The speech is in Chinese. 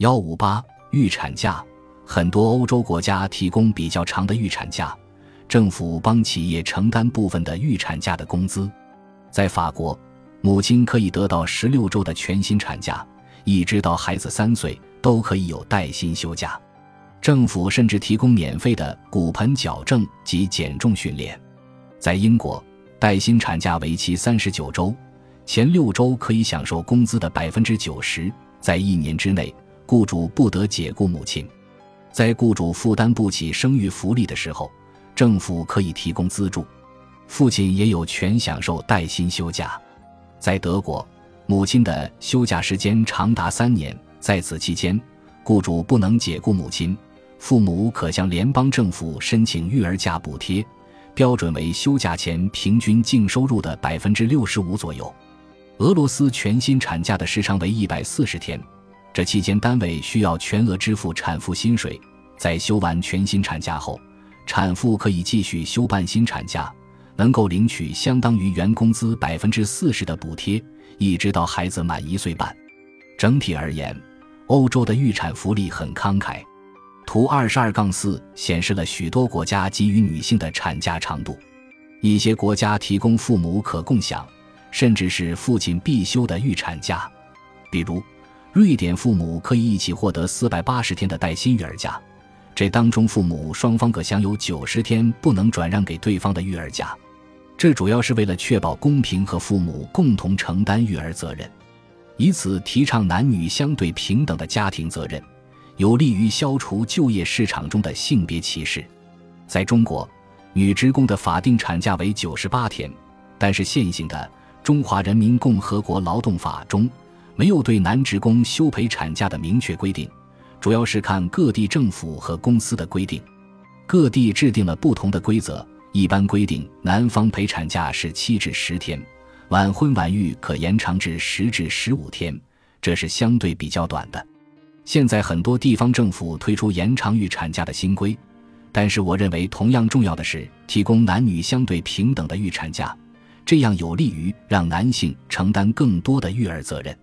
幺五八预产假，很多欧洲国家提供比较长的预产假，政府帮企业承担部分的预产假的工资。在法国，母亲可以得到十六周的全薪产假，一直到孩子三岁都可以有带薪休假。政府甚至提供免费的骨盆矫正及减重训练。在英国，带薪产假为期三十九周，前六周可以享受工资的百分之九十，在一年之内，雇主不得解雇母亲。在雇主负担不起生育福利的时候，政府可以提供资助。父亲也有权享受带薪休假。在德国，母亲的休假时间长达三年，在此期间，雇主不能解雇母亲，父母可向联邦政府申请育儿假补贴，标准为休假前平均净收入的百分之六十五左右。俄罗斯全薪产假的时长为一百四十天，这期间单位需要全额支付产妇薪水。在休完全薪产假后，产妇可以继续休半薪产假。能够领取相当于原工资百分之四十的补贴，一直到孩子满一岁半。整体而言，欧洲的预产福利很慷慨。图二十二杠四显示了许多国家给予女性的产假长度。一些国家提供父母可共享，甚至是父亲必休的预产假。比如，瑞典父母可以一起获得四百八十天的带薪育儿假，这当中父母双方各享有九十天不能转让给对方的育儿假。这主要是为了确保公平和父母共同承担育儿责任，以此提倡男女相对平等的家庭责任，有利于消除就业市场中的性别歧视。在中国，女职工的法定产假为九十八天，但是现行的《中华人民共和国劳动法》中没有对男职工休陪产假的明确规定，主要是看各地政府和公司的规定，各地制定了不同的规则。一般规定，男方陪产假是七至十天，晚婚晚育可延长至十至十五天，这是相对比较短的。现在很多地方政府推出延长育产假的新规，但是我认为同样重要的是提供男女相对平等的育产假，这样有利于让男性承担更多的育儿责任。